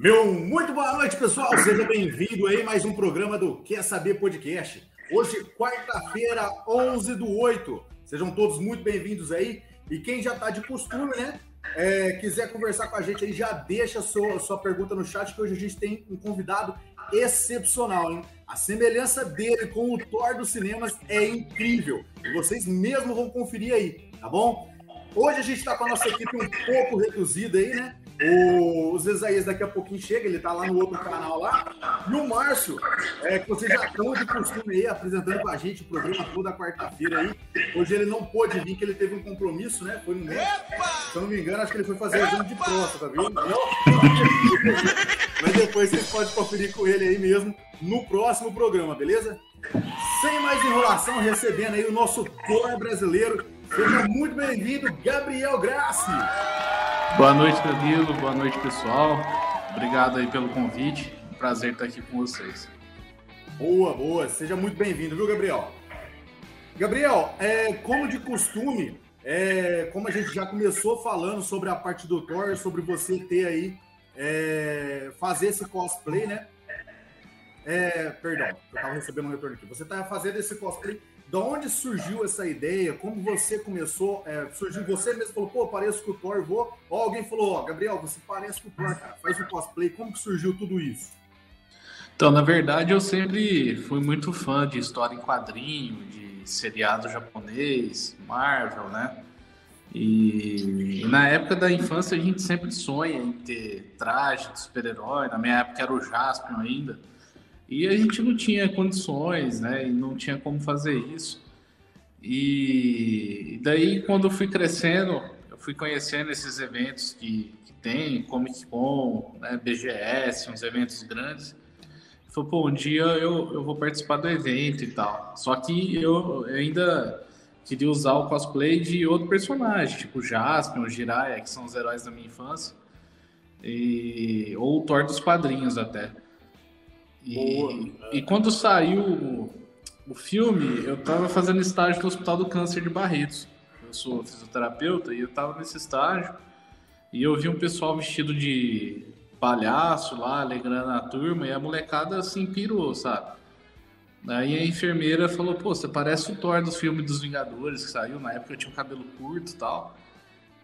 Meu muito boa noite, pessoal. Seja bem-vindo aí mais um programa do Quer Saber Podcast. Hoje, quarta-feira, 11 do 8. Sejam todos muito bem-vindos aí. E quem já está de costume, né? É, quiser conversar com a gente aí, já deixa sua, sua pergunta no chat, que hoje a gente tem um convidado excepcional, hein? A semelhança dele com o Thor dos cinemas é incrível. E vocês mesmo vão conferir aí, tá bom? Hoje a gente está com a nossa equipe um pouco reduzida aí, né? O, Zezaías daqui a pouquinho chega, ele tá lá no outro canal lá. E o Márcio, é, que vocês já estão de costume aí, apresentando com a gente o programa toda quarta-feira aí. Hoje ele não pôde vir, que ele teve um compromisso, né? Foi no mês. Se eu não me engano, acho que ele foi fazer exame de próstata, viu? Não? Mas depois vocês podem conferir com ele aí mesmo no próximo programa, beleza? Sem mais enrolação, recebendo aí o nosso Thor brasileiro. Seja muito bem-vindo, Gabriel Grassi. Boa noite, Danilo. Boa noite, pessoal. Obrigado aí pelo convite. Prazer estar aqui com vocês. Boa, boa. Seja muito bem-vindo, viu, Gabriel? Gabriel, é, como de costume, é, como a gente já começou falando sobre a parte do Thor, sobre você ter aí, é, fazer esse cosplay, né? É, perdão, eu estava recebendo um retorno aqui. Você está fazendo esse cosplay da onde surgiu essa ideia? Como você começou? É, surgiu você mesmo falou, pô, pareço com o Thor, vou. Ou alguém falou, ó, Gabriel, você parece com o Thor, cara, faz um cosplay. Como que surgiu tudo isso? Então, na verdade, eu sempre fui muito fã de história em quadrinho, de seriado japonês, Marvel, né? E, e na época da infância a gente sempre sonha em ter traje de super-herói. Na minha época era o Jaspion ainda. E a gente não tinha condições, né? E não tinha como fazer isso. E daí, quando eu fui crescendo, eu fui conhecendo esses eventos que, que tem, Comic Con, né, BGS, uns eventos grandes. Falei, pô, um dia eu, eu vou participar do evento e tal. Só que eu ainda queria usar o cosplay de outro personagem, tipo Jaspion, o Jiraiya, que são os heróis da minha infância. E... Ou o Thor dos quadrinhos até. E, e quando saiu o filme, eu estava fazendo estágio no Hospital do Câncer de Barretos. Eu sou fisioterapeuta e eu estava nesse estágio e eu vi um pessoal vestido de palhaço lá, alegrando a turma, e a molecada assim pirou, sabe? Aí a enfermeira falou: pô, você parece o Thor dos filmes dos Vingadores que saiu. Na época eu tinha um cabelo curto e tal.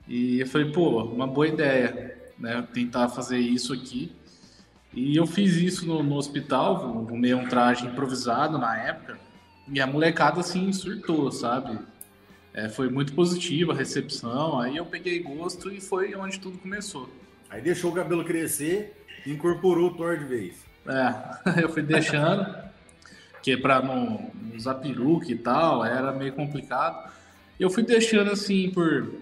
E eu falei: pô, uma boa ideia, né? Tentar fazer isso aqui. E eu fiz isso no, no hospital, arrumei um traje improvisado na época, e a molecada assim surtou, sabe? É, foi muito positiva a recepção, aí eu peguei gosto e foi onde tudo começou. Aí deixou o cabelo crescer e incorporou o Thor de vez. É, eu fui deixando, que para não usar peruca e tal, era meio complicado. Eu fui deixando assim por,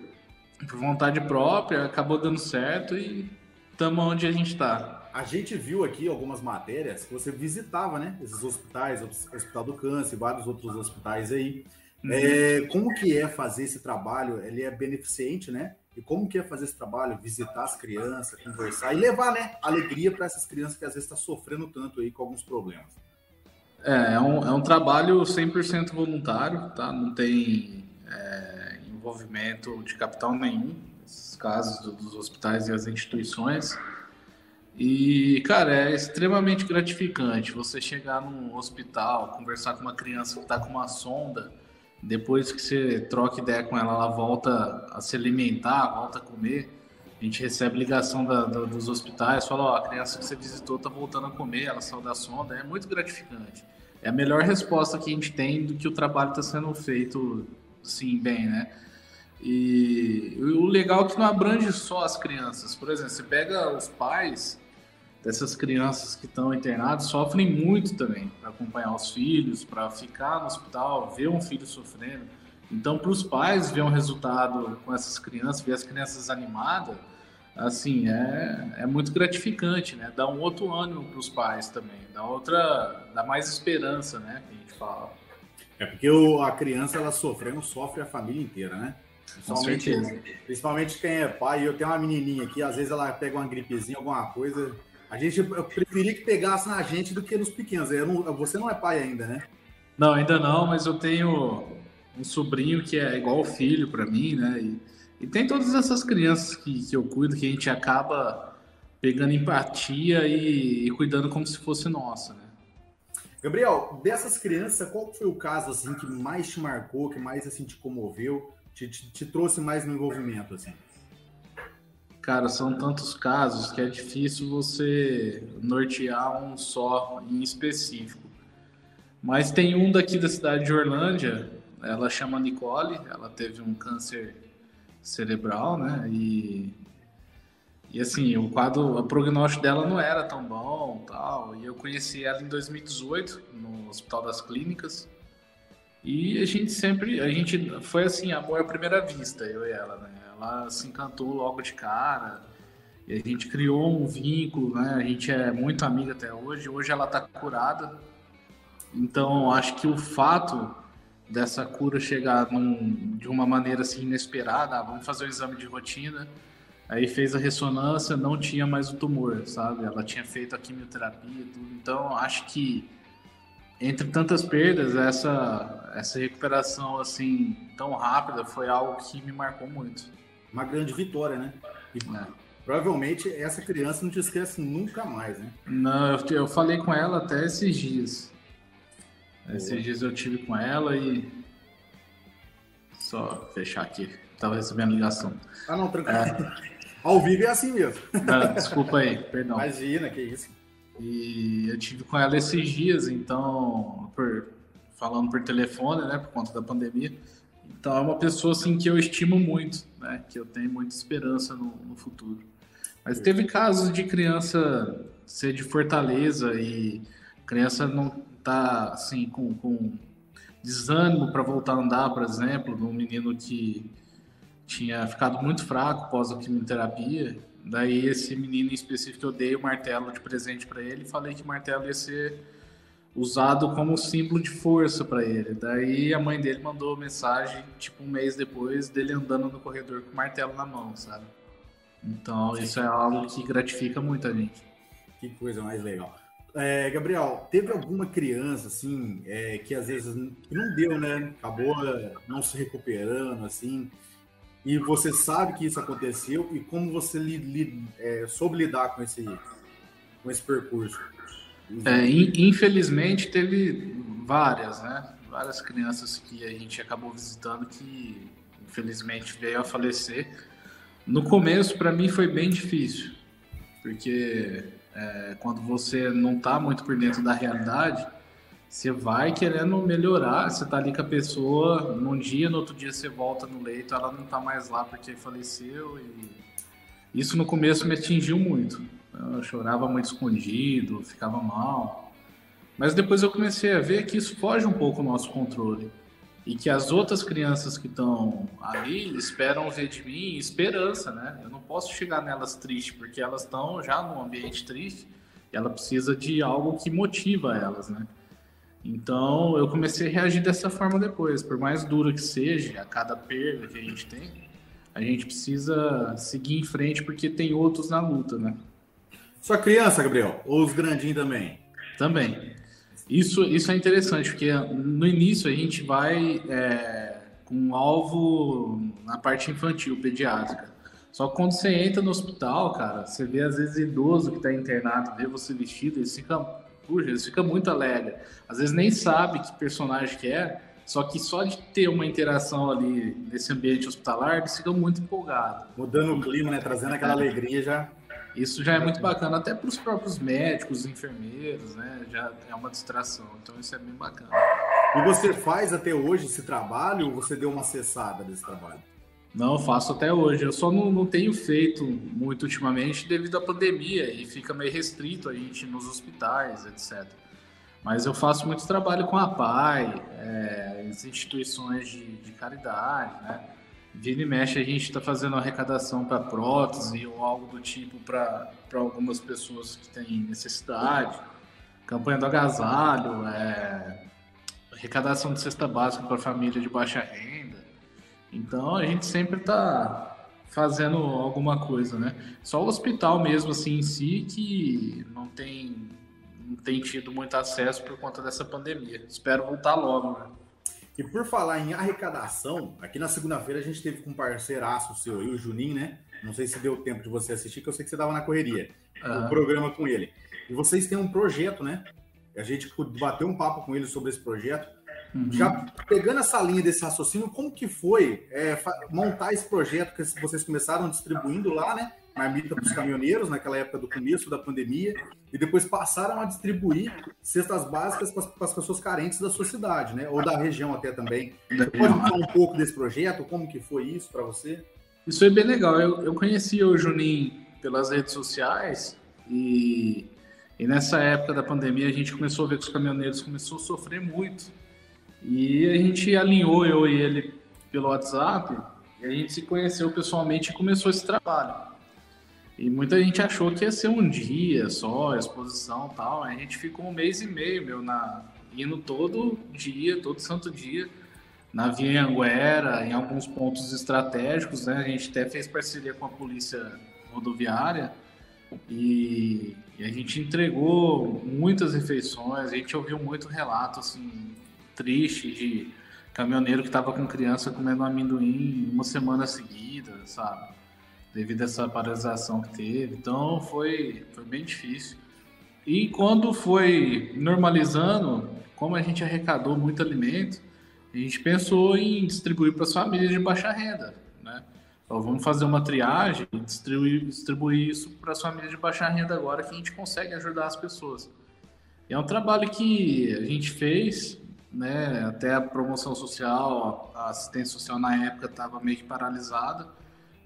por vontade própria, acabou dando certo e estamos onde a gente está a gente viu aqui algumas matérias que você visitava, né? Esses hospitais, Hospital do Câncer, vários outros hospitais aí. Uhum. É, como que é fazer esse trabalho? Ele é beneficente, né? E como que é fazer esse trabalho? Visitar as crianças, conversar e levar, né? Alegria para essas crianças que às vezes estão tá sofrendo tanto aí com alguns problemas. É, é um, é um trabalho 100% voluntário, tá? Não tem é, envolvimento de capital nenhum, nesses casos do, dos hospitais e as instituições. E, cara, é extremamente gratificante você chegar num hospital, conversar com uma criança que está com uma sonda, depois que você troca ideia com ela, ela volta a se alimentar, volta a comer. A gente recebe ligação da, da, dos hospitais, fala, ó, a criança que você visitou está voltando a comer, ela saiu da sonda, é muito gratificante. É a melhor resposta que a gente tem do que o trabalho está sendo feito, sim, bem, né? E o legal é que não abrange só as crianças. Por exemplo, você pega os pais, dessas crianças que estão internadas sofrem muito também para acompanhar os filhos, para ficar no hospital, ver um filho sofrendo. Então, para os pais ver um resultado com essas crianças, ver as crianças animadas, assim, é, é muito gratificante, né? Dá um outro ânimo para os pais também, dá outra, dá mais esperança, né? Que a gente fala. É porque o, a criança ela sofrendo sofre a família inteira, né? Principalmente, principalmente quem é pai. Eu tenho uma menininha aqui, às vezes ela pega uma gripezinha, alguma coisa, a gente eu preferia que pegasse na gente do que nos pequenos. Não, você não é pai ainda, né? Não, ainda não, mas eu tenho um sobrinho que é igual filho para mim, né? E, e, tem todas essas crianças que, que eu cuido que a gente acaba pegando empatia e, e, cuidando como se fosse nossa, né? Gabriel, dessas crianças, qual foi o caso assim que mais te marcou, que mais assim te comoveu, te, te, te trouxe mais no envolvimento assim? Cara, são tantos casos que é difícil você nortear um só em específico. Mas tem um daqui da cidade de Orlândia, ela chama Nicole, ela teve um câncer cerebral, né? E, e assim, o quadro, o prognóstico dela não era tão bom, tal. E eu conheci ela em 2018 no Hospital das Clínicas. E a gente sempre, a gente foi assim, amor à primeira vista, eu e ela, né? Ela se encantou logo de cara. E a gente criou um vínculo, né? A gente é muito amiga até hoje. Hoje ela tá curada. Então, acho que o fato dessa cura chegar num, de uma maneira assim inesperada, ah, vamos fazer um exame de rotina. Aí fez a ressonância, não tinha mais o tumor, sabe? Ela tinha feito a quimioterapia e tudo. Então, acho que entre tantas perdas, essa essa recuperação assim tão rápida foi algo que me marcou muito uma grande vitória, né? E, é. Provavelmente essa criança não te esquece nunca mais, né? Não, eu, eu falei com ela até esses dias. Boa. Esses dias eu tive com ela e. Só fechar aqui. Tava recebendo ligação. Ah, não, tranquilo. É. Ao vivo é assim mesmo. Ah, desculpa aí, perdão. Imagina, que isso. E eu tive com ela esses dias, então, por, falando por telefone, né, por conta da pandemia. Então é uma pessoa assim que eu estimo muito, né? Que eu tenho muita esperança no, no futuro. Mas teve casos de criança ser de Fortaleza e criança não tá assim com, com desânimo para voltar a andar, por exemplo, de um menino que tinha ficado muito fraco após a quimioterapia. Daí esse menino em específico eu dei o martelo de presente para ele falei que o martelo ia ser usado como símbolo de força para ele. Daí a mãe dele mandou mensagem, tipo um mês depois, dele andando no corredor com o martelo na mão, sabe? Então isso é algo que gratifica muito a gente. Que coisa mais legal. É, Gabriel, teve alguma criança assim é, que às vezes não deu, né? Acabou não se recuperando assim. E você sabe que isso aconteceu e como você li, li, é, soube lidar com esse, com esse percurso? É, infelizmente teve várias, né? Várias crianças que a gente acabou visitando que infelizmente veio a falecer. No começo, para mim, foi bem difícil, porque é, quando você não está muito por dentro da realidade, você vai querendo melhorar, você tá ali com a pessoa, num dia, no outro dia você volta no leito, ela não está mais lá porque faleceu e isso no começo me atingiu muito. Eu chorava muito escondido, ficava mal. Mas depois eu comecei a ver que isso foge um pouco do nosso controle. E que as outras crianças que estão ali esperam ver de mim esperança, né? Eu não posso chegar nelas triste, porque elas estão já num ambiente triste e ela precisa de algo que motiva elas, né? Então eu comecei a reagir dessa forma depois. Por mais dura que seja a cada perda que a gente tem, a gente precisa seguir em frente porque tem outros na luta, né? Só criança, Gabriel? Ou os grandinhos também? Também. Isso, isso é interessante, porque no início a gente vai é, com um alvo na parte infantil, pediátrica. Só que quando você entra no hospital, cara, você vê às vezes idoso que está internado, vê você vestido, eles ficam, eles ficam muito alegres. Às vezes nem sabe que personagem que é, só que só de ter uma interação ali nesse ambiente hospitalar, eles ficam muito empolgados. Mudando o clima, né? Trazendo aquela alegria já. Isso já é muito bacana, até para os próprios médicos, enfermeiros, né? Já é uma distração, então isso é bem bacana. E você faz até hoje esse trabalho ou você deu uma cessada desse trabalho? Não, faço até hoje. Eu só não, não tenho feito muito ultimamente devido à pandemia e fica meio restrito a gente nos hospitais, etc. Mas eu faço muito trabalho com a PAI, é, as instituições de, de caridade, né? Vira e mexe, a gente está fazendo arrecadação para prótese ou algo do tipo para algumas pessoas que têm necessidade. Campanha do agasalho, é, arrecadação de cesta básica para família de baixa renda. Então a gente sempre está fazendo alguma coisa, né? Só o hospital mesmo assim em si que não tem não tem tido muito acesso por conta dessa pandemia. Espero voltar logo, né? E por falar em arrecadação, aqui na segunda-feira a gente teve com um parceiraço seu aí, o Juninho, né? Não sei se deu tempo de você assistir, que eu sei que você estava na correria. uhum. o programa com ele. E vocês têm um projeto, né? A gente bateu um papo com ele sobre esse projeto. Uhum. Já pegando essa linha desse raciocínio, como que foi é, montar esse projeto que vocês começaram distribuindo lá, né? Marmita para os caminhoneiros naquela época do começo da pandemia e depois passaram a distribuir cestas básicas para as pessoas carentes da sua cidade, né? Ou da região até também. Você pode falar um pouco desse projeto? Como que foi isso para você? Isso foi bem legal. Eu, eu conheci o Juninho pelas redes sociais e, e nessa época da pandemia a gente começou a ver que os caminhoneiros começaram a sofrer muito. E a gente alinhou eu e ele pelo WhatsApp e a gente se conheceu pessoalmente e começou esse trabalho. E muita gente achou que ia ser um dia só, exposição e tal. A gente ficou um mês e meio, meu, na, indo todo dia, todo santo dia, na Via Anguera, em alguns pontos estratégicos, né? A gente até fez parceria com a polícia rodoviária e, e a gente entregou muitas refeições, a gente ouviu muito relato, assim, triste de caminhoneiro que estava com criança comendo amendoim uma semana seguida, sabe? devido a essa paralisação que teve. Então foi, foi bem difícil. E quando foi normalizando, como a gente arrecadou muito alimento, a gente pensou em distribuir para as famílias de baixa renda. Né? Então, vamos fazer uma triagem e distribuir, distribuir isso para as famílias de baixa renda agora que a gente consegue ajudar as pessoas. E é um trabalho que a gente fez, né? até a promoção social, a assistência social na época estava meio que paralisada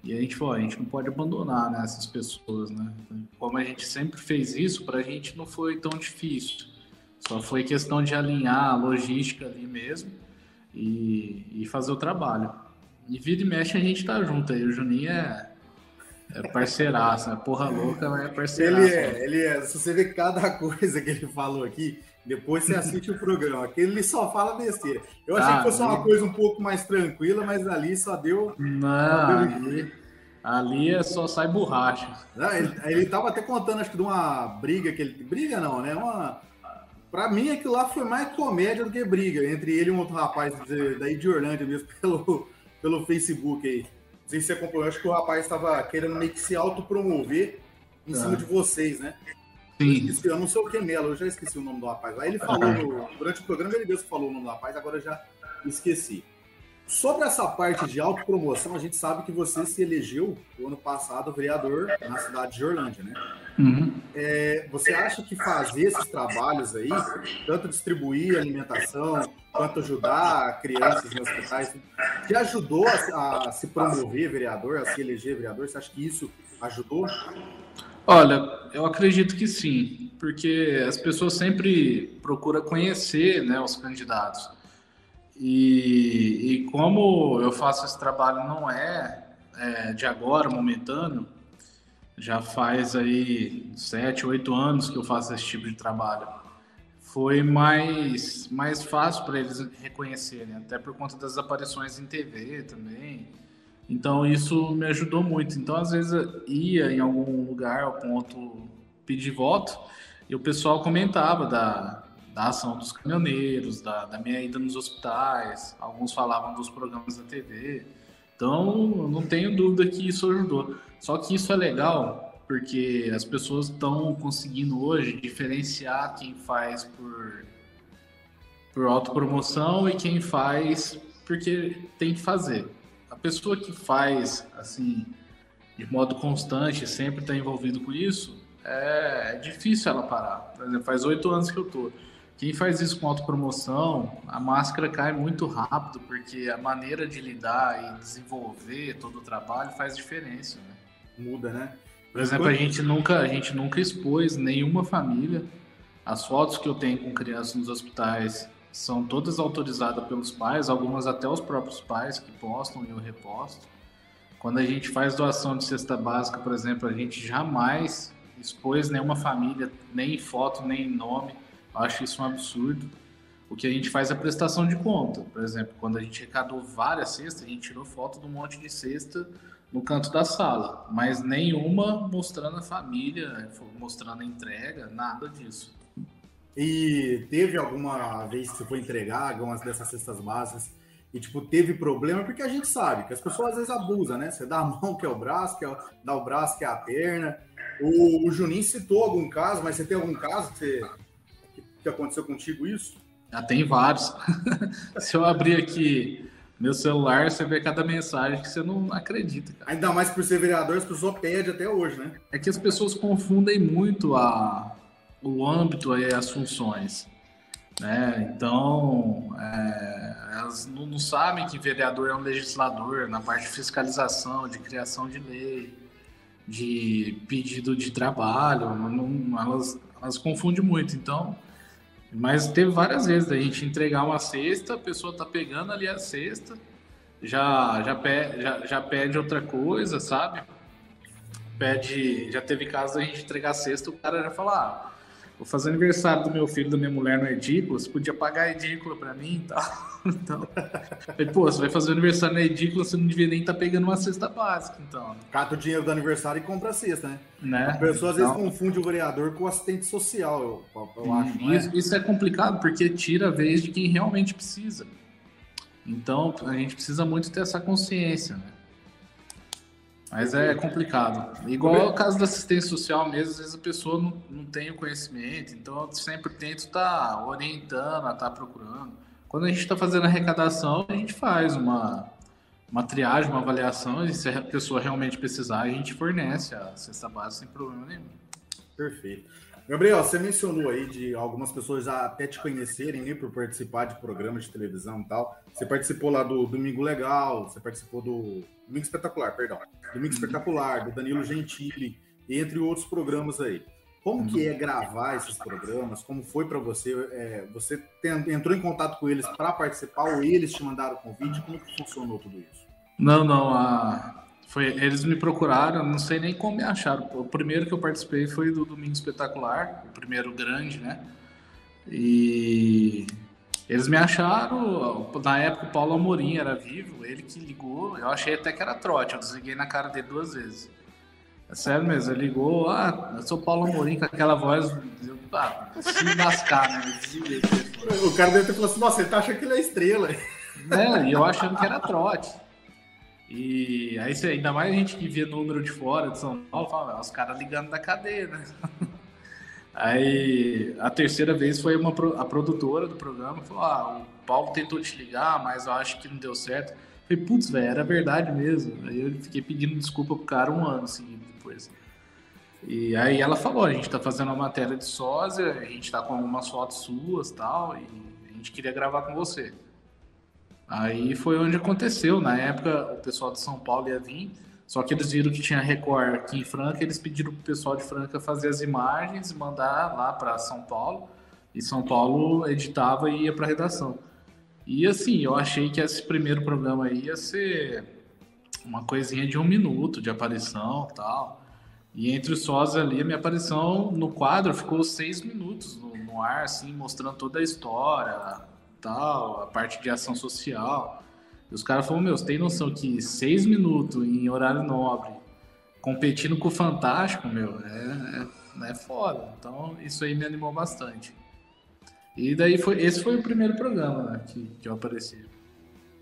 e a gente falou, a gente não pode abandonar né, essas pessoas, né? Como a gente sempre fez isso, para a gente não foi tão difícil. Só foi questão de alinhar a logística ali mesmo e, e fazer o trabalho. E vira e mexe a gente tá junto aí. O Juninho é, é parceiraço, né? Porra louca, mas é parceiraço. Ele é, ele é. Se você ver cada coisa que ele falou aqui, depois você assiste o programa, que ele só fala besteira. Eu achei ah, que fosse uma coisa um pouco mais tranquila, mas ali só deu. Não, só deu... Ali, é só sai borracha. Ele, ele tava até contando, acho que de uma briga que ele. Briga não, né? Uma. Pra mim, aquilo lá foi mais comédia do que briga entre ele e um outro rapaz daí de Orlândia mesmo, pelo, pelo Facebook aí. Não sei se você acompanhou, acho que o rapaz estava querendo meio que se autopromover em cima de vocês, né? Sim. Eu, esqueci, eu não sei o que é Melo, eu já esqueci o nome do rapaz. Aí ele falou, no, durante o programa, ele mesmo falou o nome do rapaz, agora eu já esqueci. Sobre essa parte de autopromoção, a gente sabe que você se elegeu no ano passado vereador na cidade de Orlândia, né? Uhum. É, você acha que fazer esses trabalhos aí, tanto distribuir alimentação, quanto ajudar crianças nos hospitais, te ajudou a, a se promover vereador, a se eleger vereador? Você acha que isso ajudou? Olha, eu acredito que sim, porque as pessoas sempre procuram conhecer né, os candidatos. E, e como eu faço esse trabalho não é, é de agora, momentâneo, já faz aí sete, oito anos que eu faço esse tipo de trabalho. Foi mais, mais fácil para eles reconhecerem, até por conta das aparições em TV também então isso me ajudou muito. Então às vezes ia em algum lugar ao ponto pedir voto e o pessoal comentava da, da ação dos caminhoneiros, da, da minha ida nos hospitais, alguns falavam dos programas da TV. Então não tenho dúvida que isso ajudou. Só que isso é legal porque as pessoas estão conseguindo hoje diferenciar quem faz por, por autopromoção e quem faz porque tem que fazer a pessoa que faz assim de modo constante, sempre está envolvido com isso, é, é, difícil ela parar. Por exemplo, faz oito anos que eu tô. Quem faz isso com autopromoção, a máscara cai muito rápido, porque a maneira de lidar e desenvolver todo o trabalho faz diferença, né? Muda, né? Por exemplo, a gente nunca, a gente nunca expôs nenhuma família. As fotos que eu tenho com crianças nos hospitais são todas autorizadas pelos pais, algumas até os próprios pais que postam e eu reposto. Quando a gente faz doação de cesta básica, por exemplo, a gente jamais expôs nenhuma família, nem em foto, nem em nome. Eu acho isso um absurdo. O que a gente faz é prestação de conta. Por exemplo, quando a gente arrecadou várias cestas, a gente tirou foto de um monte de cesta no canto da sala, mas nenhuma mostrando a família, mostrando a entrega, nada disso. E teve alguma vez que você foi entregar algumas dessas cestas básicas e, tipo, teve problema, porque a gente sabe que as pessoas às vezes abusam, né? Você dá a mão que é o braço, que é o, dá o braço que é a perna. O, o Juninho citou algum caso, mas você tem algum caso que, você, que, aconteceu contigo isso? Já tem vários. Se eu abrir aqui meu celular, você vê cada mensagem que você não acredita. Cara. Ainda mais por ser vereador, as pessoas pedem até hoje, né? É que as pessoas confundem muito a, o âmbito e as funções. Né? Então, é, elas não, não, sabem que vereador é um legislador na parte de fiscalização, de criação de lei, de pedido de trabalho. Não, elas, elas confundem muito. Então, mas teve várias vezes da gente entregar uma cesta, a pessoa tá pegando ali a cesta, já, já, pede, já, já pede outra coisa, sabe? Pede. Já teve caso da gente entregar a cesta, o cara já fala, ah, vou fazer aniversário do meu filho, da minha mulher no Edícula, você podia pagar a Edícula pra mim e tal. Então, falei, pô, você vai fazer aniversário na Edícula, você não devia nem estar tá pegando uma cesta básica, então. Cata o dinheiro do aniversário e compra a cesta, né? né? A pessoa às então... vezes confunde o vereador com o assistente social, eu, eu acho. Hum, isso, é? isso é complicado, porque tira a vez de quem realmente precisa. Então, a gente precisa muito ter essa consciência, né? Mas é complicado. Igual o caso da assistência social mesmo, às vezes a pessoa não, não tem o conhecimento, então eu sempre tento estar tá orientando, estar tá procurando. Quando a gente está fazendo arrecadação, a gente faz uma, uma triagem, uma avaliação, e se a pessoa realmente precisar, a gente fornece a cesta básica sem problema nenhum. Perfeito. Gabriel, você mencionou aí de algumas pessoas até te conhecerem né, por participar de programas de televisão e tal. Você participou lá do Domingo Legal, você participou do Domingo Espetacular, perdão. Domingo Espetacular, do Danilo Gentili, entre outros programas aí. Como que é gravar esses programas? Como foi para você? É, você entrou em contato com eles para participar ou eles te mandaram o convite? Como que funcionou tudo isso? Não, não. A, foi, eles me procuraram, não sei nem como me acharam. O primeiro que eu participei foi do Domingo Espetacular, o primeiro grande, né? E eles me acharam, na época o Paulo Amorim era vivo, ele que ligou, eu achei até que era trote, eu desliguei na cara dele duas vezes. É sério mesmo, ele ligou, ah, eu sou Paulo Amorim com aquela voz, eu, ah, se me lascar, né? O cara deve ter falado assim, nossa, ele tá achando que ele é estrela. É, e eu achando que era trote. E aí, ainda mais a gente que via número de fora de São Paulo, fala, os caras ligando da cadeia, né? Aí a terceira vez foi uma, a produtora do programa, falou: Ah, o Paulo tentou te ligar, mas eu acho que não deu certo. Eu falei, putz, velho, era verdade mesmo. Aí eu fiquei pedindo desculpa pro cara um ano seguido depois. E aí ela falou: a gente tá fazendo uma matéria de sósia, a gente tá com algumas fotos suas tal, e a gente queria gravar com você. Aí foi onde aconteceu. Na época, o pessoal de São Paulo ia vir, só que eles viram que tinha Record aqui em Franca, eles pediram pro pessoal de Franca fazer as imagens e mandar lá para São Paulo. E São Paulo editava e ia para redação. E assim, eu achei que esse primeiro programa aí ia ser uma coisinha de um minuto de aparição tal. E entre os sós ali, a minha aparição no quadro ficou seis minutos no, no ar, assim, mostrando toda a história, tal, a parte de ação social. E os caras falaram, meu, você tem noção que seis minutos em horário nobre, competindo com o Fantástico, meu, é, é, é foda. Então, isso aí me animou bastante. E daí foi, esse foi o primeiro programa né, que, que eu apareci.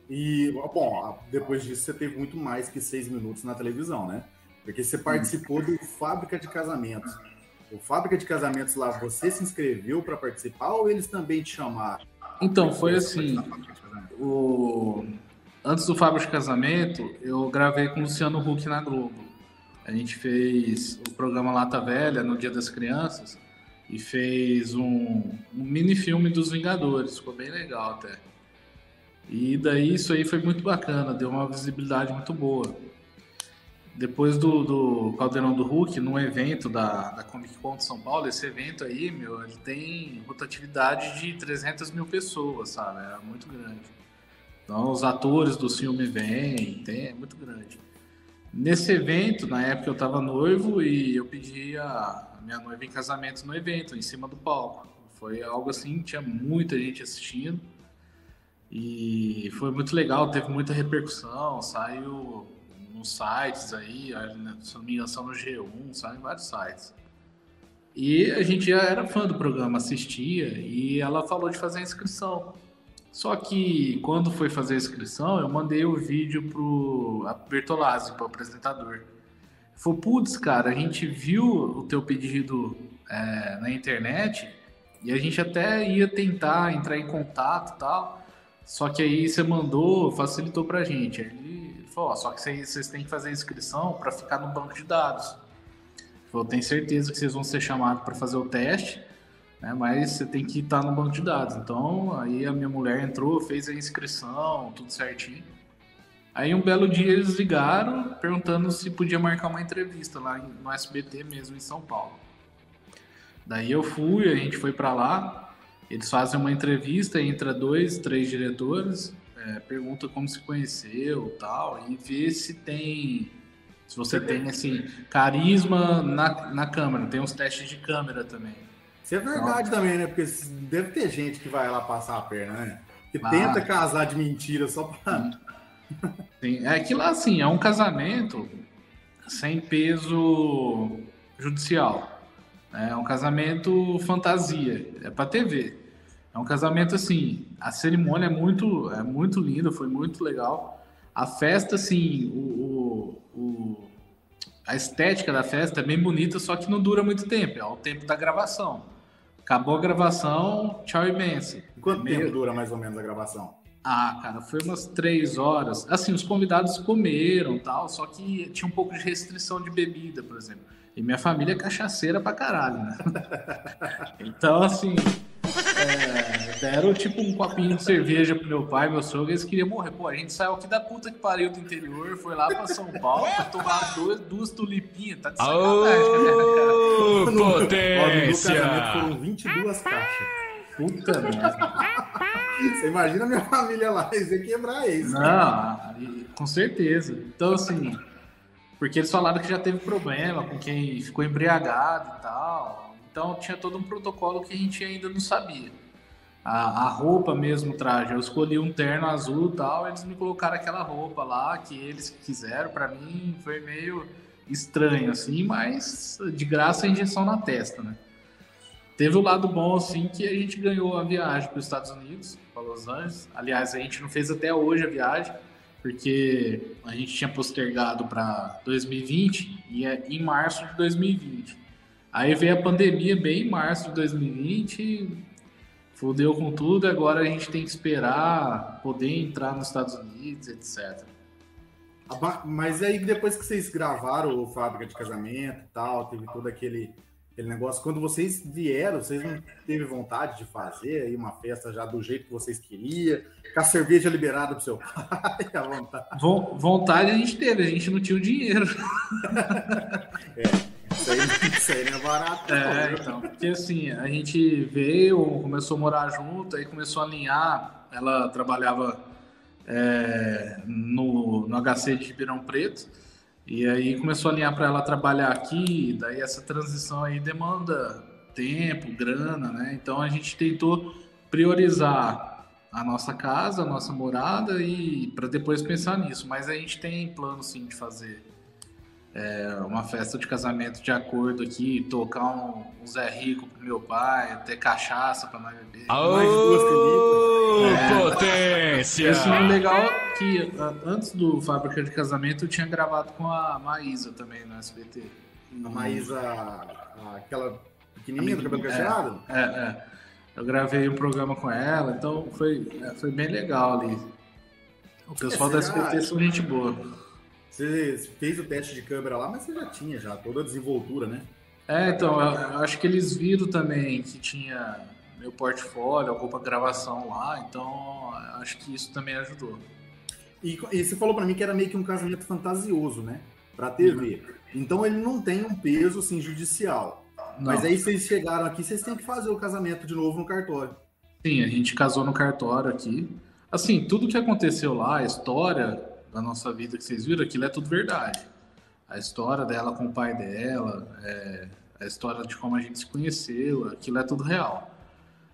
E, bom, depois disso você teve muito mais que seis minutos na televisão, né? Porque você participou do Fábrica de Casamentos. O Fábrica de Casamentos lá, você se inscreveu para participar ou eles também te chamaram? Então, foi assim. O... Antes do Fábio de Casamento, eu gravei com o Luciano Huck na Globo. A gente fez o programa Lata Velha no Dia das Crianças e fez um, um mini filme dos Vingadores. Ficou bem legal até. E daí isso aí foi muito bacana, deu uma visibilidade muito boa. Depois do, do Caldeirão do Hulk, num evento da, da Comic Con de São Paulo, esse evento aí, meu, ele tem rotatividade de 300 mil pessoas, sabe? É muito grande. Então, os atores do filme vêm, tem, é muito grande. Nesse evento, na época eu estava noivo e eu pedi a minha noiva em casamento no evento, em cima do palco. Foi algo assim, tinha muita gente assistindo. E foi muito legal, teve muita repercussão, saiu nos sites aí, se não me engano, são no G1, saem vários sites. E a gente já era fã do programa, assistia, e ela falou de fazer a inscrição. Só que quando foi fazer a inscrição, eu mandei o vídeo pro Bertolazzi, pro apresentador. Falou, putz, cara, a gente viu o teu pedido é, na internet e a gente até ia tentar entrar em contato e tal, só que aí você mandou, facilitou pra gente. Ele falou, só que vocês, têm que fazer inscrição para ficar no banco de dados. Falou, tenho certeza que vocês vão ser chamados para fazer o teste, né, mas você tem que estar no banco de dados. Então, aí a minha mulher entrou, fez a inscrição, tudo certinho. Aí um belo dia eles ligaram perguntando se podia marcar uma entrevista lá no SBT mesmo em São Paulo. Daí eu fui, a gente foi para lá, eles fazem uma entrevista, entra dois, três diretores, é, pergunta como se conheceu tal, e vê se tem. Se você tem assim, carisma na, na câmera, tem uns testes de câmera também. Isso é verdade então, também, né? Porque deve ter gente que vai lá passar a perna, né? Que tenta casar de mentira só pra. Sim. É que lá, assim, é um casamento sem peso judicial. É um casamento fantasia, é para TV. É um casamento assim, a cerimônia é muito, é muito linda, foi muito legal. A festa, assim, o, o, o, a estética da festa é bem bonita, só que não dura muito tempo, é o tempo da gravação. Acabou a gravação, tchau e benção. Quanto é tempo meio... dura mais ou menos a gravação? Ah, cara, foi umas três horas. Assim, os convidados comeram tal, só que tinha um pouco de restrição de bebida, por exemplo. E minha família é cachaceira pra caralho, né? Então, assim, é, deram tipo um copinho de cerveja pro meu pai, meu sogro, eles queriam morrer. Pô, a gente saiu aqui da puta que pariu do interior, foi lá pra São Paulo pra tomar duas, duas tulipinhas. Tá de sacanagem, oh, né? Potência! No, no casamento foram 22 caixas. Puta merda. Você imagina minha família lá, eles iam quebrar isso. Não, com certeza. Então, assim, porque eles falaram que já teve problema com quem ficou embriagado e tal. Então, tinha todo um protocolo que a gente ainda não sabia. A, a roupa mesmo, o traje. Eu escolhi um terno azul e tal, eles me colocaram aquela roupa lá que eles quiseram. Para mim, foi meio estranho, assim, mas de graça a injeção na testa, né? Teve o lado bom, assim, que a gente ganhou a viagem para os Estados Unidos, para Los Angeles. Aliás, a gente não fez até hoje a viagem, porque a gente tinha postergado para 2020 e é em março de 2020. Aí veio a pandemia bem em março de 2020, fodeu com tudo, agora a gente tem que esperar poder entrar nos Estados Unidos, etc. Mas aí depois que vocês gravaram o Fábrica de Casamento e tal, teve todo aquele aquele negócio. Quando vocês vieram, vocês não teve vontade de fazer aí uma festa já do jeito que vocês queriam, com a cerveja liberada pro seu pai, à vontade. Vontade a gente teve, a gente não tinha o dinheiro. é, isso aí, isso aí não é barato. É, não. então, porque assim, a gente veio, começou a morar junto, aí começou a alinhar, ela trabalhava é, no, no HC de Ribeirão Preto, e aí começou a alinhar para ela trabalhar aqui, daí essa transição aí demanda tempo, grana, né? Então a gente tentou priorizar a nossa casa, a nossa morada e para depois pensar nisso. Mas a gente tem plano sim de fazer é, uma festa de casamento de acordo aqui, tocar um, um Zé Rico pro meu pai, ter cachaça para nós beber. Mais duas é, potência! Isso é legal que antes do Fábrica de Casamento eu tinha gravado com a Maísa também no SBT. A Maísa, aquela pequenininha do cabelo cacheado? É, é, Eu gravei um programa com ela, então foi, é, foi bem legal ali. O pessoal é, da SBT são gente boa. Você fez o teste de câmera lá, mas você já tinha já toda a desenvoltura, né? É, então, eu acho que eles viram também que tinha meu portfólio, alguma gravação lá, então acho que isso também ajudou. E, e você falou para mim que era meio que um casamento fantasioso, né? Pra TV. Uhum. Então ele não tem um peso assim judicial. Não. Mas aí vocês chegaram aqui, vocês têm que fazer o casamento de novo no cartório. Sim, a gente casou no cartório aqui. Assim, tudo que aconteceu lá, a história, da nossa vida que vocês viram, aquilo é tudo verdade. A história dela com o pai dela, é, a história de como a gente se conheceu, aquilo é tudo real.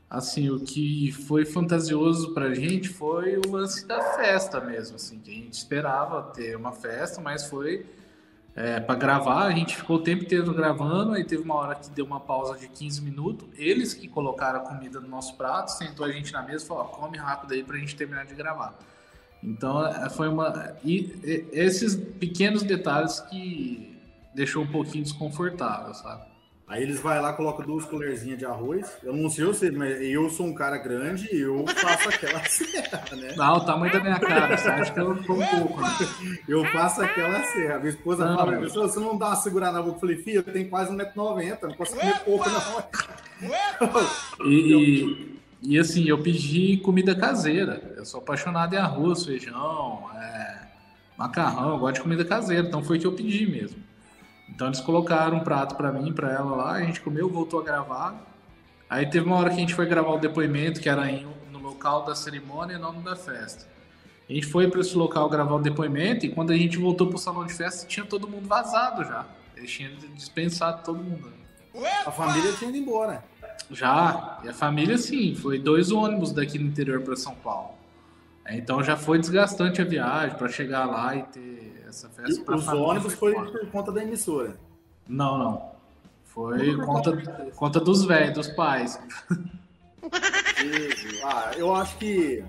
Assim, o que foi fantasioso pra gente foi o lance da festa mesmo, assim, que a gente esperava ter uma festa, mas foi é, para gravar, a gente ficou o tempo inteiro gravando, aí teve uma hora que deu uma pausa de 15 minutos, eles que colocaram a comida no nosso prato, sentou a gente na mesa e falou, come rápido aí pra gente terminar de gravar. Então é, foi uma. E esses pequenos detalhes que, deixou um pouquinho desconfortável, sabe? Aí eles vai lá, colocam duas colherzinhas de arroz. Eu não sei você, mas eu sou um cara grande e eu faço aquela serra, né? Não, o tamanho da minha cara, você acha que eu tô um pouco, né? Eu faço aquela serra. Minha esposa Não, fala, eu- você não dá uma segurada na boca. Eu falei, filho, eu tenho quase 1,90m, não consigo comer pouco, não. E, e, e, assim, eu pedi comida caseira. Eu sou apaixonado em arroz, feijão, é, macarrão, eu gosto de comida caseira, então foi o que eu pedi mesmo. Então eles colocaram um prato pra mim, pra ela lá, a gente comeu, voltou a gravar. Aí teve uma hora que a gente foi gravar o depoimento, que era em- no local da cerimônia e nome da festa. A gente foi para esse local gravar o depoimento e quando a gente voltou pro salão de festa, tinha todo mundo vazado já. Eles tinham dispensado todo mundo. A família tinha ido embora. Já, e a família sim, foi dois ônibus daqui no interior para São Paulo. É, Então já foi desgastante a viagem para chegar lá e ter essa E festa. pra os família, ônibus foi por conta da emissora. Não, não. Foi conta, conta dos velhos, dos pais. E, ah, eu acho que,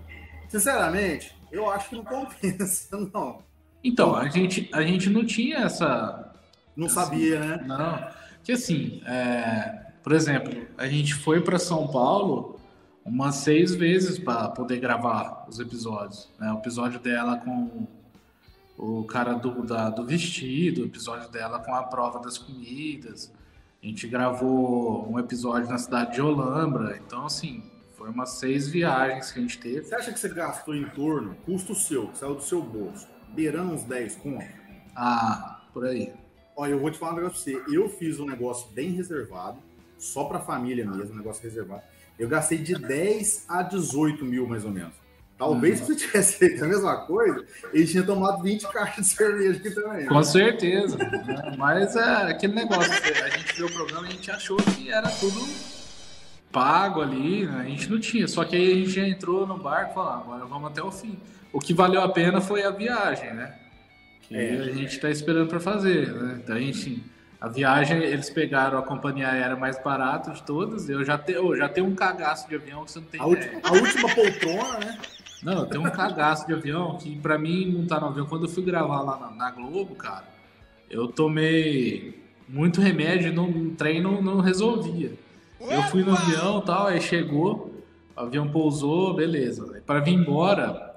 sinceramente, eu acho que não compensa, não. Então, a gente, a gente não tinha essa. Não sabia, né? Não. Que assim, é, por exemplo, a gente foi para São Paulo umas seis vezes para poder gravar os episódios. Né? O episódio dela com o cara do, da- do vestido, o episódio dela com a prova das comidas. A gente gravou um episódio na cidade de Olambra. Então, assim, foi umas seis viagens que a gente teve. Você acha que você gastou em torno, custo seu, que saiu do seu bolso, beirando uns 10 conto? Ah, por aí. Olha, eu vou te falar um negócio pra você. Eu fiz um negócio bem reservado, só pra família mesmo, negócio reservado. Eu gastei de 10 a 18 mil, mais ou menos. Talvez se você tivesse feito a mesma coisa, ele tinha tomado 20 caixas de cerveja aqui também. Com certeza. né? Mas é aquele negócio, a gente viu o programa e a gente achou que era tudo pago ali, né? a gente não tinha. Só que aí a gente já entrou no barco e falou, "Ah, agora vamos até o fim. O que valeu a pena foi a viagem, né? Que É. a gente tá esperando para fazer, né? Então a gente. A viagem, eles pegaram a companhia aérea mais barata de todas. Eu já, te, eu já tenho um cagaço de avião que você não tem A última, a última poltrona, né? Não, eu tenho um cagaço de avião que pra mim montar no avião, quando eu fui gravar lá na, na Globo, cara, eu tomei muito remédio e no, no trem não, não resolvia. Eu fui no avião e tal, aí chegou, o avião pousou, beleza. Pra vir embora,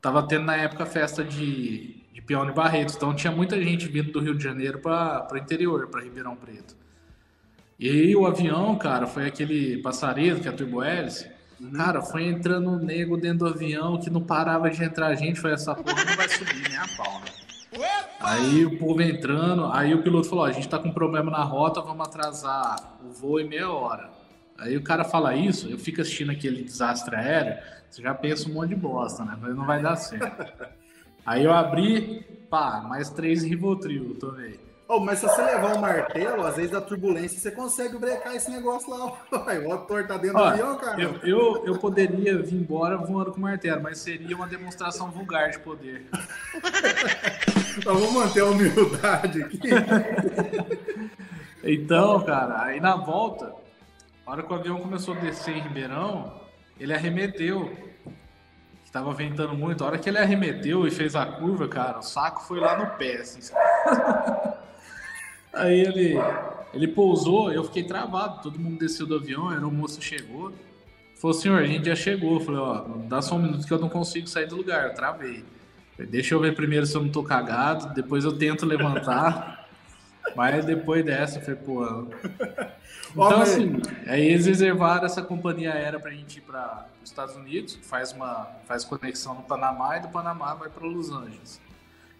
tava tendo na época festa de, de peão Barretos, então tinha muita gente vindo do Rio de Janeiro para o interior, para Ribeirão Preto. E aí o avião, cara, foi aquele passaredo, que é a turbohélice, Cara, foi entrando um nego dentro do avião que não parava de entrar gente. Foi essa porra não vai subir nem a pau, né? Aí o povo entrando, aí o piloto falou: a gente tá com problema na rota, vamos atrasar o voo em meia hora. Aí o cara fala isso, eu fico assistindo aquele desastre aéreo, você já pensa um monte de bosta, né? Mas não vai dar certo. Aí eu abri, pá, mais três Rivotril, tomei. Oh, mas se você levar um martelo, às vezes da turbulência, você consegue brecar esse negócio lá. O motor tá dentro do avião, cara. eu, eu, eu poderia vir embora voando com martelo, mas seria uma demonstração vulgar de poder. Então vamos manter a humildade aqui. Então, cara, aí na volta, a hora que o avião começou a descer em Ribeirão, ele arremeteu. Tava ventando muito. A hora que ele arremeteu e fez a curva, cara, o saco foi lá no pé, assim. Aí ele, ele pousou, eu fiquei travado. Todo mundo desceu do avião, a aeromoça chegou. Falou, senhor, a gente já chegou. Eu falei, ó, dá só um minuto que eu não consigo sair do lugar. Eu travei. Falei, Deixa eu ver primeiro se eu não tô cagado, depois eu tento levantar. Mas depois dessa, falei, pô. Ó, Então, mas- assim, aí eles reservaram essa companhia aérea pra gente ir para os Estados Unidos, que faz uma faz conexão no Panamá e do Panamá vai para Los Angeles.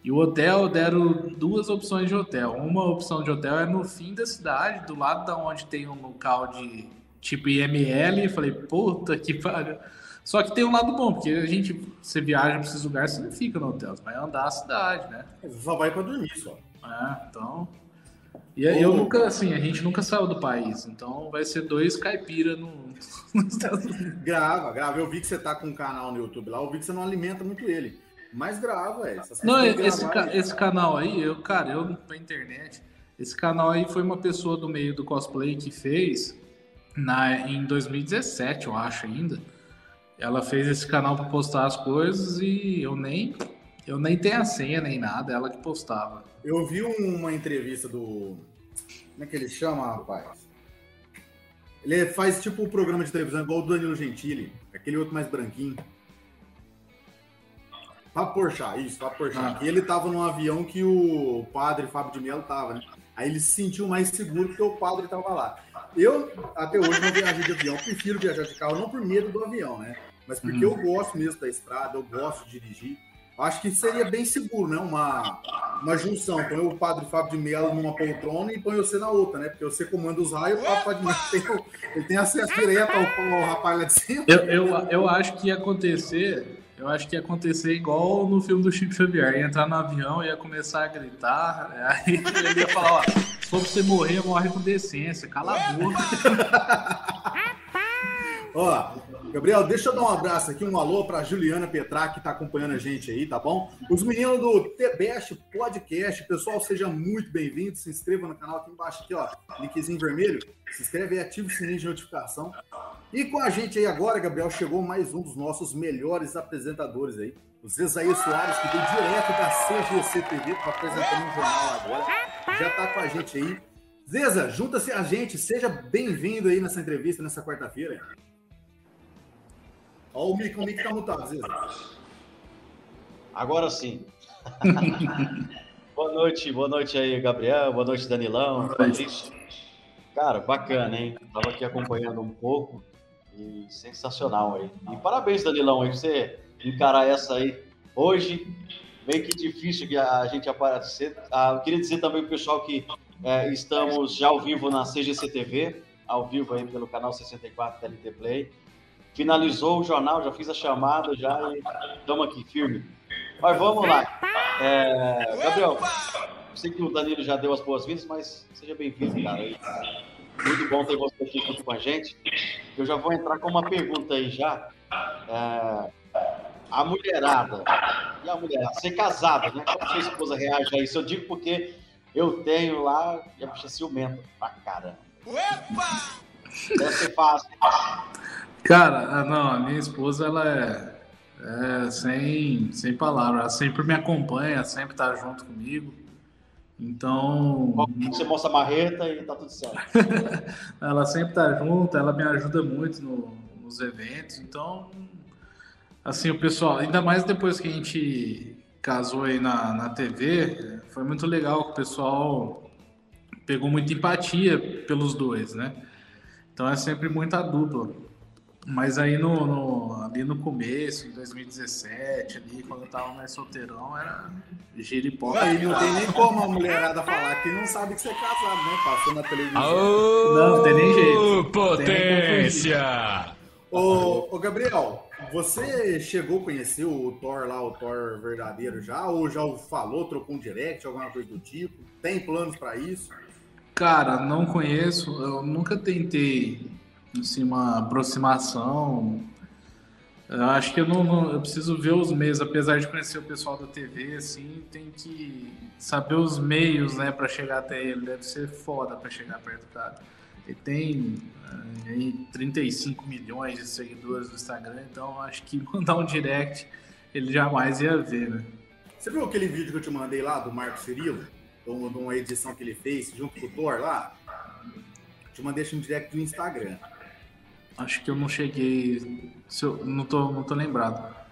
E o hotel deram duas opções de hotel. Uma opção de hotel é no fim da cidade, do lado da onde tem um local de tipo IML. Falei, puta que pariu. Só que tem um lado bom, porque a gente, você viaja para esses lugares, você não fica no hotel, você vai andar a cidade, né? Só vai pra dormir, só. É, então. E aí eu nunca, assim, a gente nunca saiu do país, então vai ser dois caipira no. Grava, grava. Eu vi que você tá com um canal no YouTube lá, eu vi que você não alimenta muito ele. Mas grava. Essas Não, esse, gravar, ca- esse canal aí, eu, cara, eu na internet, esse canal aí foi uma pessoa do meio do cosplay que fez na, em 2017, eu acho ainda. Ela fez esse canal para postar as coisas e eu nem Eu nem tenho a senha nem nada, ela que postava. Eu vi uma entrevista do. Como é que ele chama, rapaz? Ele faz tipo o um programa de televisão igual o Danilo Gentili, aquele outro mais branquinho. Papo Porchat, isso, Papo Porchat. Ah. E ele tava num avião que o padre Fábio de Mello tava, né? Aí ele se sentiu mais seguro porque o padre tava lá. Eu, até hoje, não viajei de avião. Prefiro viajar de carro, não por medo do avião, né? Mas porque hum. eu gosto mesmo da estrada, eu gosto de dirigir. Acho que seria bem seguro, né? Uma, uma junção. Põe o padre Fábio de Mello numa poltrona e põe você na outra, né? Porque você comanda os raios, o Fábio de tem, ele tem acesso direto ao, ao rapaz lá de cima. Eu, eu, eu acho que ia acontecer eu acho que ia acontecer igual no filme do Chico Xavier. Ia entrar no avião, ia começar a gritar, aí ele ia falar, ó, se for pra você morrer, morre com decência, cala a boca. ó, Gabriel, deixa eu dar um abraço aqui, um alô para Juliana Petra, que está acompanhando a gente aí, tá bom? Os meninos do TBest Podcast, pessoal, sejam muito bem-vindos. Se inscreva no canal aqui embaixo, aqui, ó, linkzinho vermelho. Se inscreve aí, ativa o sininho de notificação. E com a gente aí agora, Gabriel, chegou mais um dos nossos melhores apresentadores aí, o Zezaí Soares, que veio direto da CGC TV, para apresentar um jornal agora. Já está com a gente aí. Zeza, junta-se a gente, seja bem-vindo aí nessa entrevista, nessa quarta-feira. Olha o mic, o mic tá mutado, Ziza. Agora sim. boa noite, boa noite aí, Gabriel. Boa noite, Danilão. Boa noite. Cara, bacana, hein? Tava aqui acompanhando um pouco e sensacional aí. E parabéns, Danilão, aí você encarar essa aí hoje. Meio que difícil que a gente aparecer. Ah, eu queria dizer também pro pessoal que é, estamos já ao vivo na CGC TV, ao vivo aí pelo canal 64 TLT Play finalizou o jornal, já fiz a chamada já e estamos aqui, firme. Mas vamos lá. É, Gabriel, sei que o Danilo já deu as boas-vindas, mas seja bem-vindo, cara. Muito bom ter você aqui junto com a gente. Eu já vou entrar com uma pergunta aí já. É, a mulherada, e a mulherada, ser casada, né? Como sua esposa reage a isso? Eu digo porque eu tenho lá e a bicha ciumenta pra caramba. Deve ser fácil. Cara, ah, não, a minha esposa, ela é, é sem, sem palavras. Ela sempre me acompanha, sempre tá junto comigo. Então. Você mostra a marreta e tá tudo certo. ela sempre tá junto, ela me ajuda muito no, nos eventos. Então, assim, o pessoal, ainda mais depois que a gente casou aí na, na TV, foi muito legal que o pessoal pegou muita empatia pelos dois, né? Então é sempre muita dupla. Mas aí no, no, ali no começo, em 2017, ali, quando eu tava mais solteirão, era giripoca. Aí não tem nem como a mulherada falar que não sabe que você é casado, né? Passou na televisão. Oh, não, não tem nem jeito. Potência! ô, ô, Gabriel, você chegou a conhecer o Thor lá, o Thor verdadeiro já? Ou já falou, trocou um direct, alguma coisa do tipo? Tem planos para isso? Cara, não conheço. Eu nunca tentei assim, uma aproximação. Eu acho que eu não, não, eu preciso ver os meios, apesar de conhecer o pessoal da TV, assim, tem que saber os meios, né, para chegar até ele. Deve ser foda para chegar perto do cara. Ele tem eh, aí 35 milhões de seguidores no Instagram, então acho que mandar um direct ele jamais ia ver, né? Você viu aquele vídeo que eu te mandei lá do Marco Cirilo? De uma edição que ele fez junto com o Thor lá? Te mandei um direct no Instagram. Acho que eu não cheguei. Se eu, não, tô, não tô lembrado.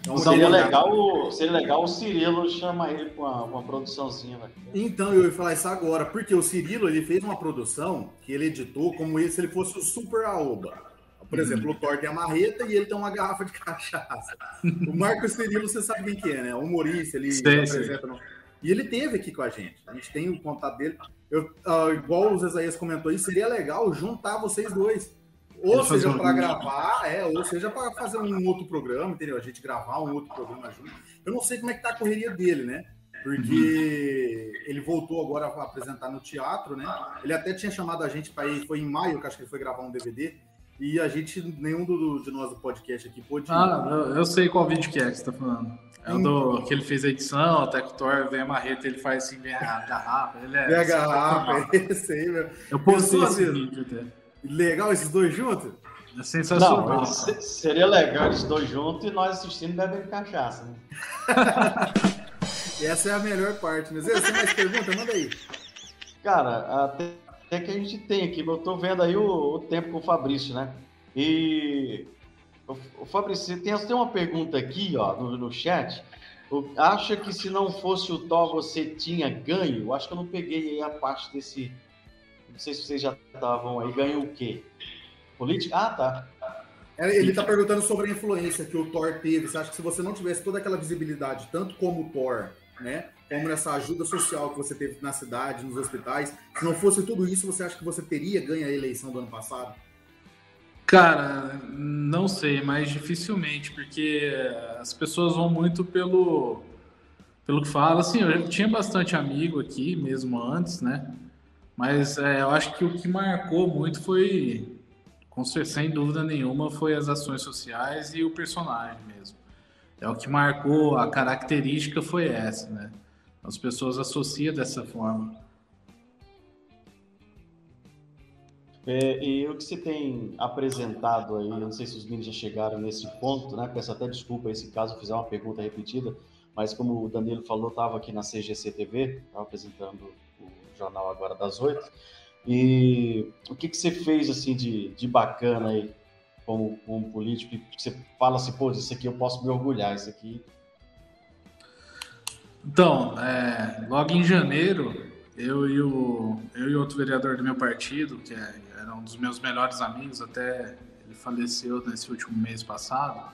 Então, seria, legal, seria legal o Cirilo chamar ele com uma, uma produçãozinha. Né? Então, eu ia falar isso agora, porque o Cirilo ele fez uma produção que ele editou como se ele fosse o Super Aoba. Por uhum. exemplo, o Thor tem a marreta e ele tem uma garrafa de cachaça. o Marco Cirilo, você sabe quem que é, né? O humorista, ele sim, apresenta. Sim. E ele teve aqui com a gente. A gente tem o contato dele. Eu, uh, igual o Zezaías comentou aí, seria legal juntar vocês dois ou seja para gravar, é, ou seja para fazer um outro programa, entendeu? A gente gravar um outro programa junto. Eu não sei como é que tá a correria dele, né? Porque uhum. ele voltou agora a apresentar no teatro, né? Ele até tinha chamado a gente para ir, foi em maio que acho que ele foi gravar um DVD. E a gente, nenhum do, de nós do podcast aqui pôde. Ah, eu, eu sei qual vídeo que é que você tá falando. É o do, que ele fez a edição, até que o Thor vem a marreta, ele faz assim, vem a garrafa. Ele é, vem a garrafa, esse aí, meu. Eu postei esse vídeo até. Legal esses dois juntos? É sensacional. Não, seria legal eles dois juntos e nós assistindo bebendo cachaça, né? Essa é a melhor parte, né? Zé, você mais pergunta? Manda aí. Cara, até, até, que a gente tem aqui, eu tô vendo aí o, o tempo com o Fabrício, né? E o, o Fabrício, tem, tem uma pergunta aqui, ó, no, no chat. Acha que se não fosse o Thor você tinha ganho? Eu acho que eu não peguei aí a parte desse. Não sei se vocês já estavam aí. Ganho o quê? Política? Ah, tá. É, ele está perguntando sobre a influência que o Thor teve. Você acha que se você não tivesse toda aquela visibilidade, tanto como o Thor, né? Como nessa ajuda social que você teve na cidade, nos hospitais, se não fosse tudo isso, você acha que você teria ganho a eleição do ano passado? Cara, não sei, mas dificilmente, porque as pessoas vão muito pelo pelo que fala. Assim, eu tinha bastante amigo aqui, mesmo antes, né? Mas é, eu acho que o que marcou muito foi, com sem dúvida nenhuma, foi as ações sociais e o personagem mesmo. É o que marcou, a característica foi essa, né? As pessoas associam dessa forma. É, e o que você tem apresentado aí, não sei se os meninos já chegaram nesse ponto, né? Peço até desculpa esse caso, fizer uma pergunta repetida, mas como o Danilo falou, estava aqui na CGC TV, estava apresentando jornal agora das oito. E o que, que você fez assim de, de bacana aí como, como político? Que você fala assim, pô, isso aqui eu posso me orgulhar, isso aqui. Então, é, logo em janeiro, eu e, o, eu e outro vereador do meu partido, que é, era um dos meus melhores amigos, até ele faleceu nesse último mês passado.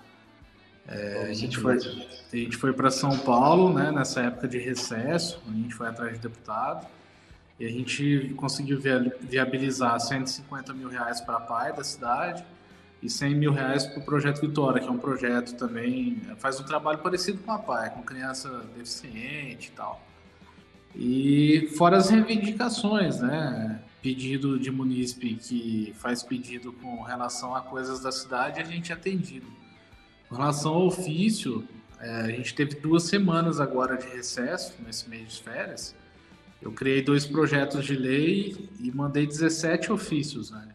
É, a, gente foi, a gente foi para São Paulo, né, nessa época de recesso, a gente foi atrás de deputado, e a gente conseguiu viabilizar 150 mil reais para a PAI da cidade e 100 mil reais para o Projeto Vitória, que é um projeto também, faz um trabalho parecido com a PAI, com criança deficiente e tal. E fora as reivindicações, né? Pedido de munícipe que faz pedido com relação a coisas da cidade, a gente é atendido. Com relação ao ofício, é, a gente teve duas semanas agora de recesso, nesse mês de férias. Eu criei dois projetos de lei e mandei 17 ofícios, né?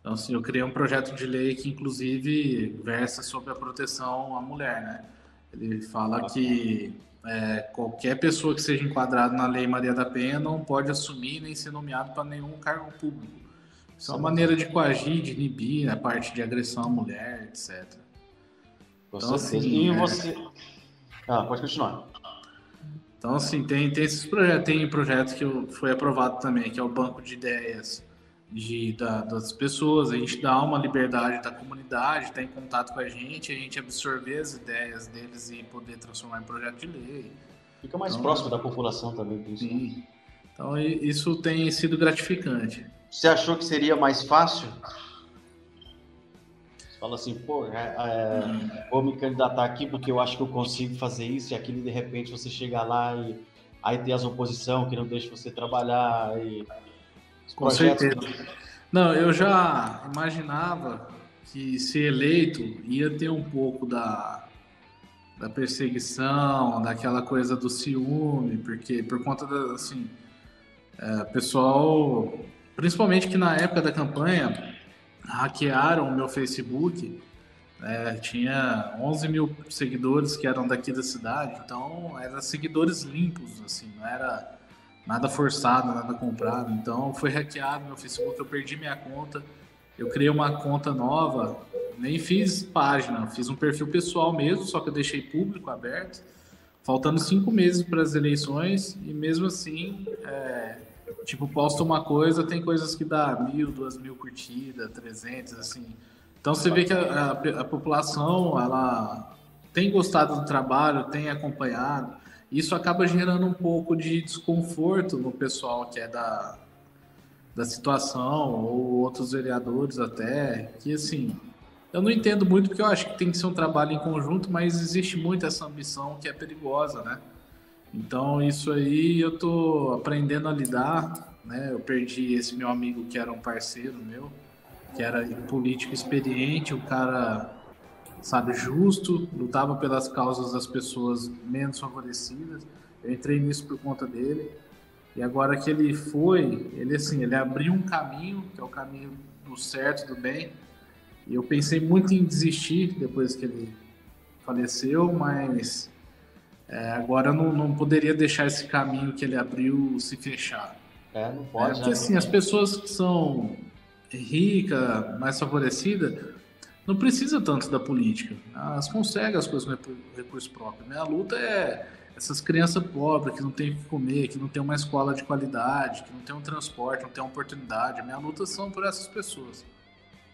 Então, assim, eu criei um projeto de lei que, inclusive, versa sobre a proteção à mulher, né? Ele fala que é, qualquer pessoa que seja enquadrada na Lei Maria da Penha não pode assumir nem ser nomeado para nenhum cargo público. Isso é uma maneira de coagir, de inibir a parte de agressão à mulher, etc. Então, assim, e é... você. Ah, pode continuar. Então, assim, tem, tem esses projetos. Tem projeto que foi aprovado também, que é o Banco de Ideias de, da, das pessoas, a gente dá uma liberdade da comunidade, estar tá em contato com a gente, a gente absorver as ideias deles e poder transformar em projeto de lei. Fica mais então, próximo da população também isso. Né? Sim. Então isso tem sido gratificante. Você achou que seria mais fácil? Fala assim, pô, é, é, vou me candidatar aqui porque eu acho que eu consigo fazer isso e aquilo, de repente você chega lá e aí tem as oposição que não deixa você trabalhar e com certeza. Não, eu já imaginava que ser eleito ia ter um pouco da, da perseguição, daquela coisa do ciúme, porque por conta da, assim, é, pessoal, principalmente que na época da campanha, hackearam o meu Facebook, é, tinha 11 mil seguidores que eram daqui da cidade, então eram seguidores limpos, assim, não era nada forçado, nada comprado. Então foi hackeado meu Facebook, eu perdi minha conta. Eu criei uma conta nova, nem fiz página, fiz um perfil pessoal mesmo, só que eu deixei público aberto. Faltando cinco meses para as eleições e mesmo assim, é, tipo, posto uma coisa, tem coisas que dá mil, duas mil curtidas, trezentos, assim. Então você vê que a, a, a população, ela tem gostado do trabalho, tem acompanhado. Isso acaba gerando um pouco de desconforto no pessoal que é da, da situação, ou outros vereadores até, que assim, eu não entendo muito porque eu acho que tem que ser um trabalho em conjunto, mas existe muito essa ambição que é perigosa, né? Então isso aí eu tô aprendendo a lidar, né? Eu perdi esse meu amigo que era um parceiro meu, que era político experiente, o cara sabe, justo, lutava pelas causas das pessoas menos favorecidas. Eu entrei nisso por conta dele. E agora que ele foi, ele assim, ele abriu um caminho, que é o caminho do certo, do bem. eu pensei muito em desistir depois que ele faleceu, mas é, agora não, não poderia deixar esse caminho que ele abriu se fechar. É, não pode. É, porque né? assim, as pessoas que são ricas, mais favorecidas, não precisa tanto da política. Elas conseguem as coisas com recurso próprio. Né? A luta é essas crianças pobres que não tem o que comer, que não tem uma escola de qualidade, que não tem um transporte, não tem uma oportunidade. A minha luta são por essas pessoas.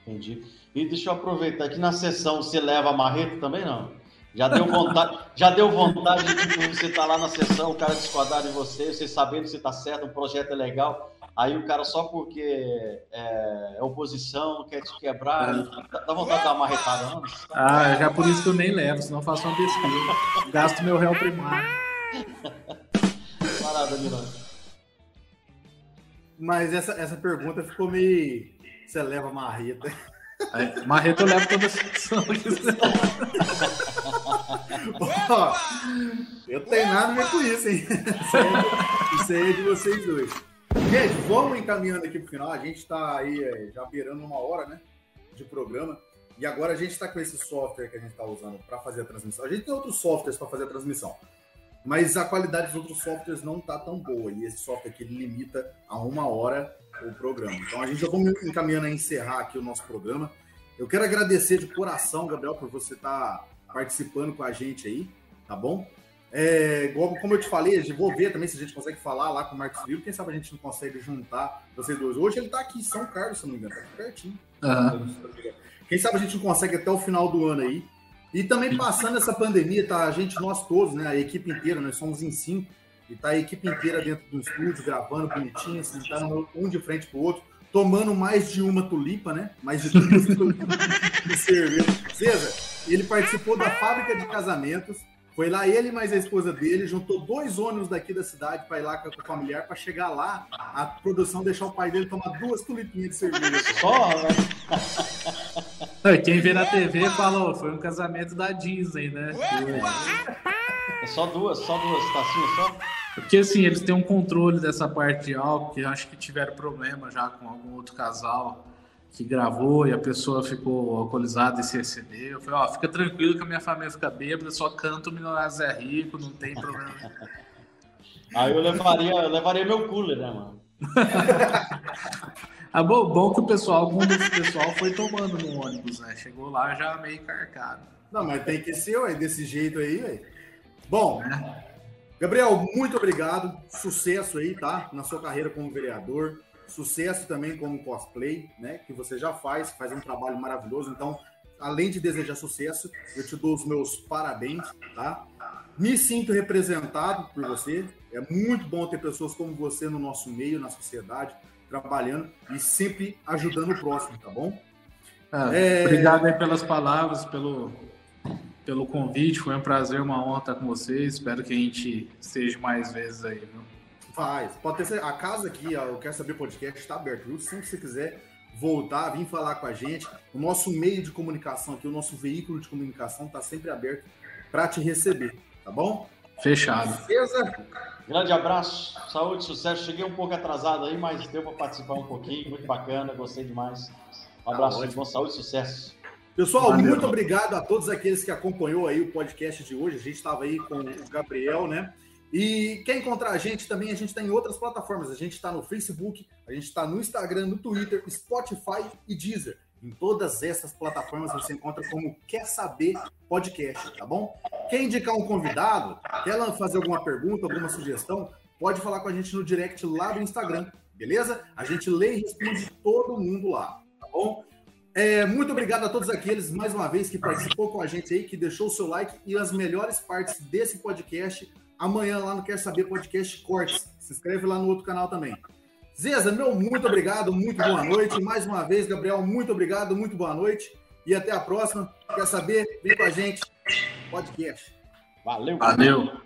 Entendi. E deixa eu aproveitar que na sessão você leva a marreta também, não? Já deu vontade, já deu vontade de tipo, você estar tá lá na sessão, o cara discordar de você, você sabendo que você está certo, o projeto é legal, aí o cara só porque é, é oposição, quer te quebrar, é. dá vontade de dar uma marretada antes. Ah, já por isso que eu nem levo, senão eu faço uma besteira. Gasto meu réu primário. Parada, Milão. Mas essa, essa pergunta ficou meio. Você leva marreta. É, marreta eu levo toda a sessão. Eu tenho nada a ver com isso, hein? Isso aí, é, isso aí é de vocês dois. Gente, vamos encaminhando aqui pro final. A gente está aí é, já beirando uma hora, né? De programa. E agora a gente está com esse software que a gente está usando para fazer a transmissão. A gente tem outros softwares para fazer a transmissão. Mas a qualidade dos outros softwares não tá tão boa. E esse software aqui limita a uma hora o programa. Então a gente já vamos encaminhando a encerrar aqui o nosso programa. Eu quero agradecer de coração, Gabriel, por você estar tá participando com a gente aí, tá bom? É, como eu te falei, vou ver também se a gente consegue falar lá com o Marcos Filho. Quem sabe a gente não consegue juntar vocês dois. Hoje ele está aqui em São Carlos, se não me engano, tá aqui pertinho. Uhum. Quem sabe a gente não consegue até o final do ano aí. E também passando essa pandemia, tá? A gente, nós todos, né? A equipe inteira, nós somos em cinco. E tá a equipe inteira dentro do estúdio, gravando bonitinho, sentando um de frente pro outro, tomando mais de uma tulipa, né? Mais de duas tulipas de cerveja. César, ele participou da fábrica de casamentos. Foi lá ele mais a esposa dele, juntou dois ônibus daqui da cidade para ir lá com o familiar, para chegar lá, a produção deixar o pai dele tomar duas tulipinhas de cerveja. Só, né? Quem vê na TV falou, foi um casamento da Disney, né? É só duas, só duas tacinhas só? Porque assim, eles têm um controle dessa parte de álcool, que eu acho que tiveram problema já com algum outro casal que gravou e a pessoa ficou alcoolizada e se excedeu. Eu falei, ó, fica tranquilo que a minha família fica bêbada, só canto o Milionário Zé Rico, não tem problema. Aí eu levaria, eu levaria meu cooler, né, mano? ah, bom, bom que o pessoal, algum desse pessoal foi tomando no ônibus, né? Chegou lá já meio carcado. Não, mas tem que ser, ué, desse jeito aí, ué. Bom, Gabriel, muito obrigado. Sucesso aí, tá? Na sua carreira como vereador. Sucesso também como cosplay, né? Que você já faz, faz um trabalho maravilhoso. Então, além de desejar sucesso, eu te dou os meus parabéns, tá? Me sinto representado por você. É muito bom ter pessoas como você no nosso meio, na sociedade, trabalhando e sempre ajudando o próximo, tá bom? Ah, é... Obrigado aí pelas palavras, pelo, pelo convite. Foi um prazer, uma honra estar com vocês. Espero que a gente esteja mais vezes aí, viu? Faz. Pode ter a casa aqui, ó, eu quero saber podcast está aberto, viu? Sempre que você quiser voltar, vir falar com a gente, o nosso meio de comunicação aqui, o nosso veículo de comunicação está sempre aberto para te receber, tá bom? Fechado. Beleza? Grande abraço, saúde, sucesso. Cheguei um pouco atrasado aí, mas deu para participar um pouquinho, muito bacana, gostei demais. Um abraço, tá bom, saúde, sucesso. Pessoal, Valeu. muito obrigado a todos aqueles que acompanhou aí o podcast de hoje. A gente estava aí com o Gabriel, né? E quer encontrar a gente também, a gente está em outras plataformas. A gente está no Facebook, a gente está no Instagram, no Twitter, Spotify e Deezer. Em todas essas plataformas você encontra como Quer Saber Podcast, tá bom? Quer indicar um convidado, quer fazer alguma pergunta, alguma sugestão, pode falar com a gente no direct lá do Instagram, beleza? A gente lê e responde todo mundo lá, tá bom? É, muito obrigado a todos aqueles, mais uma vez, que participou com a gente aí, que deixou o seu like e as melhores partes desse podcast amanhã lá no Quer Saber Podcast Cortes. Se inscreve lá no outro canal também. Zeza, meu muito obrigado, muito boa noite. Mais uma vez, Gabriel, muito obrigado, muito boa noite. E até a próxima. Quer saber? Vem com a gente. Podcast. Valeu. Valeu.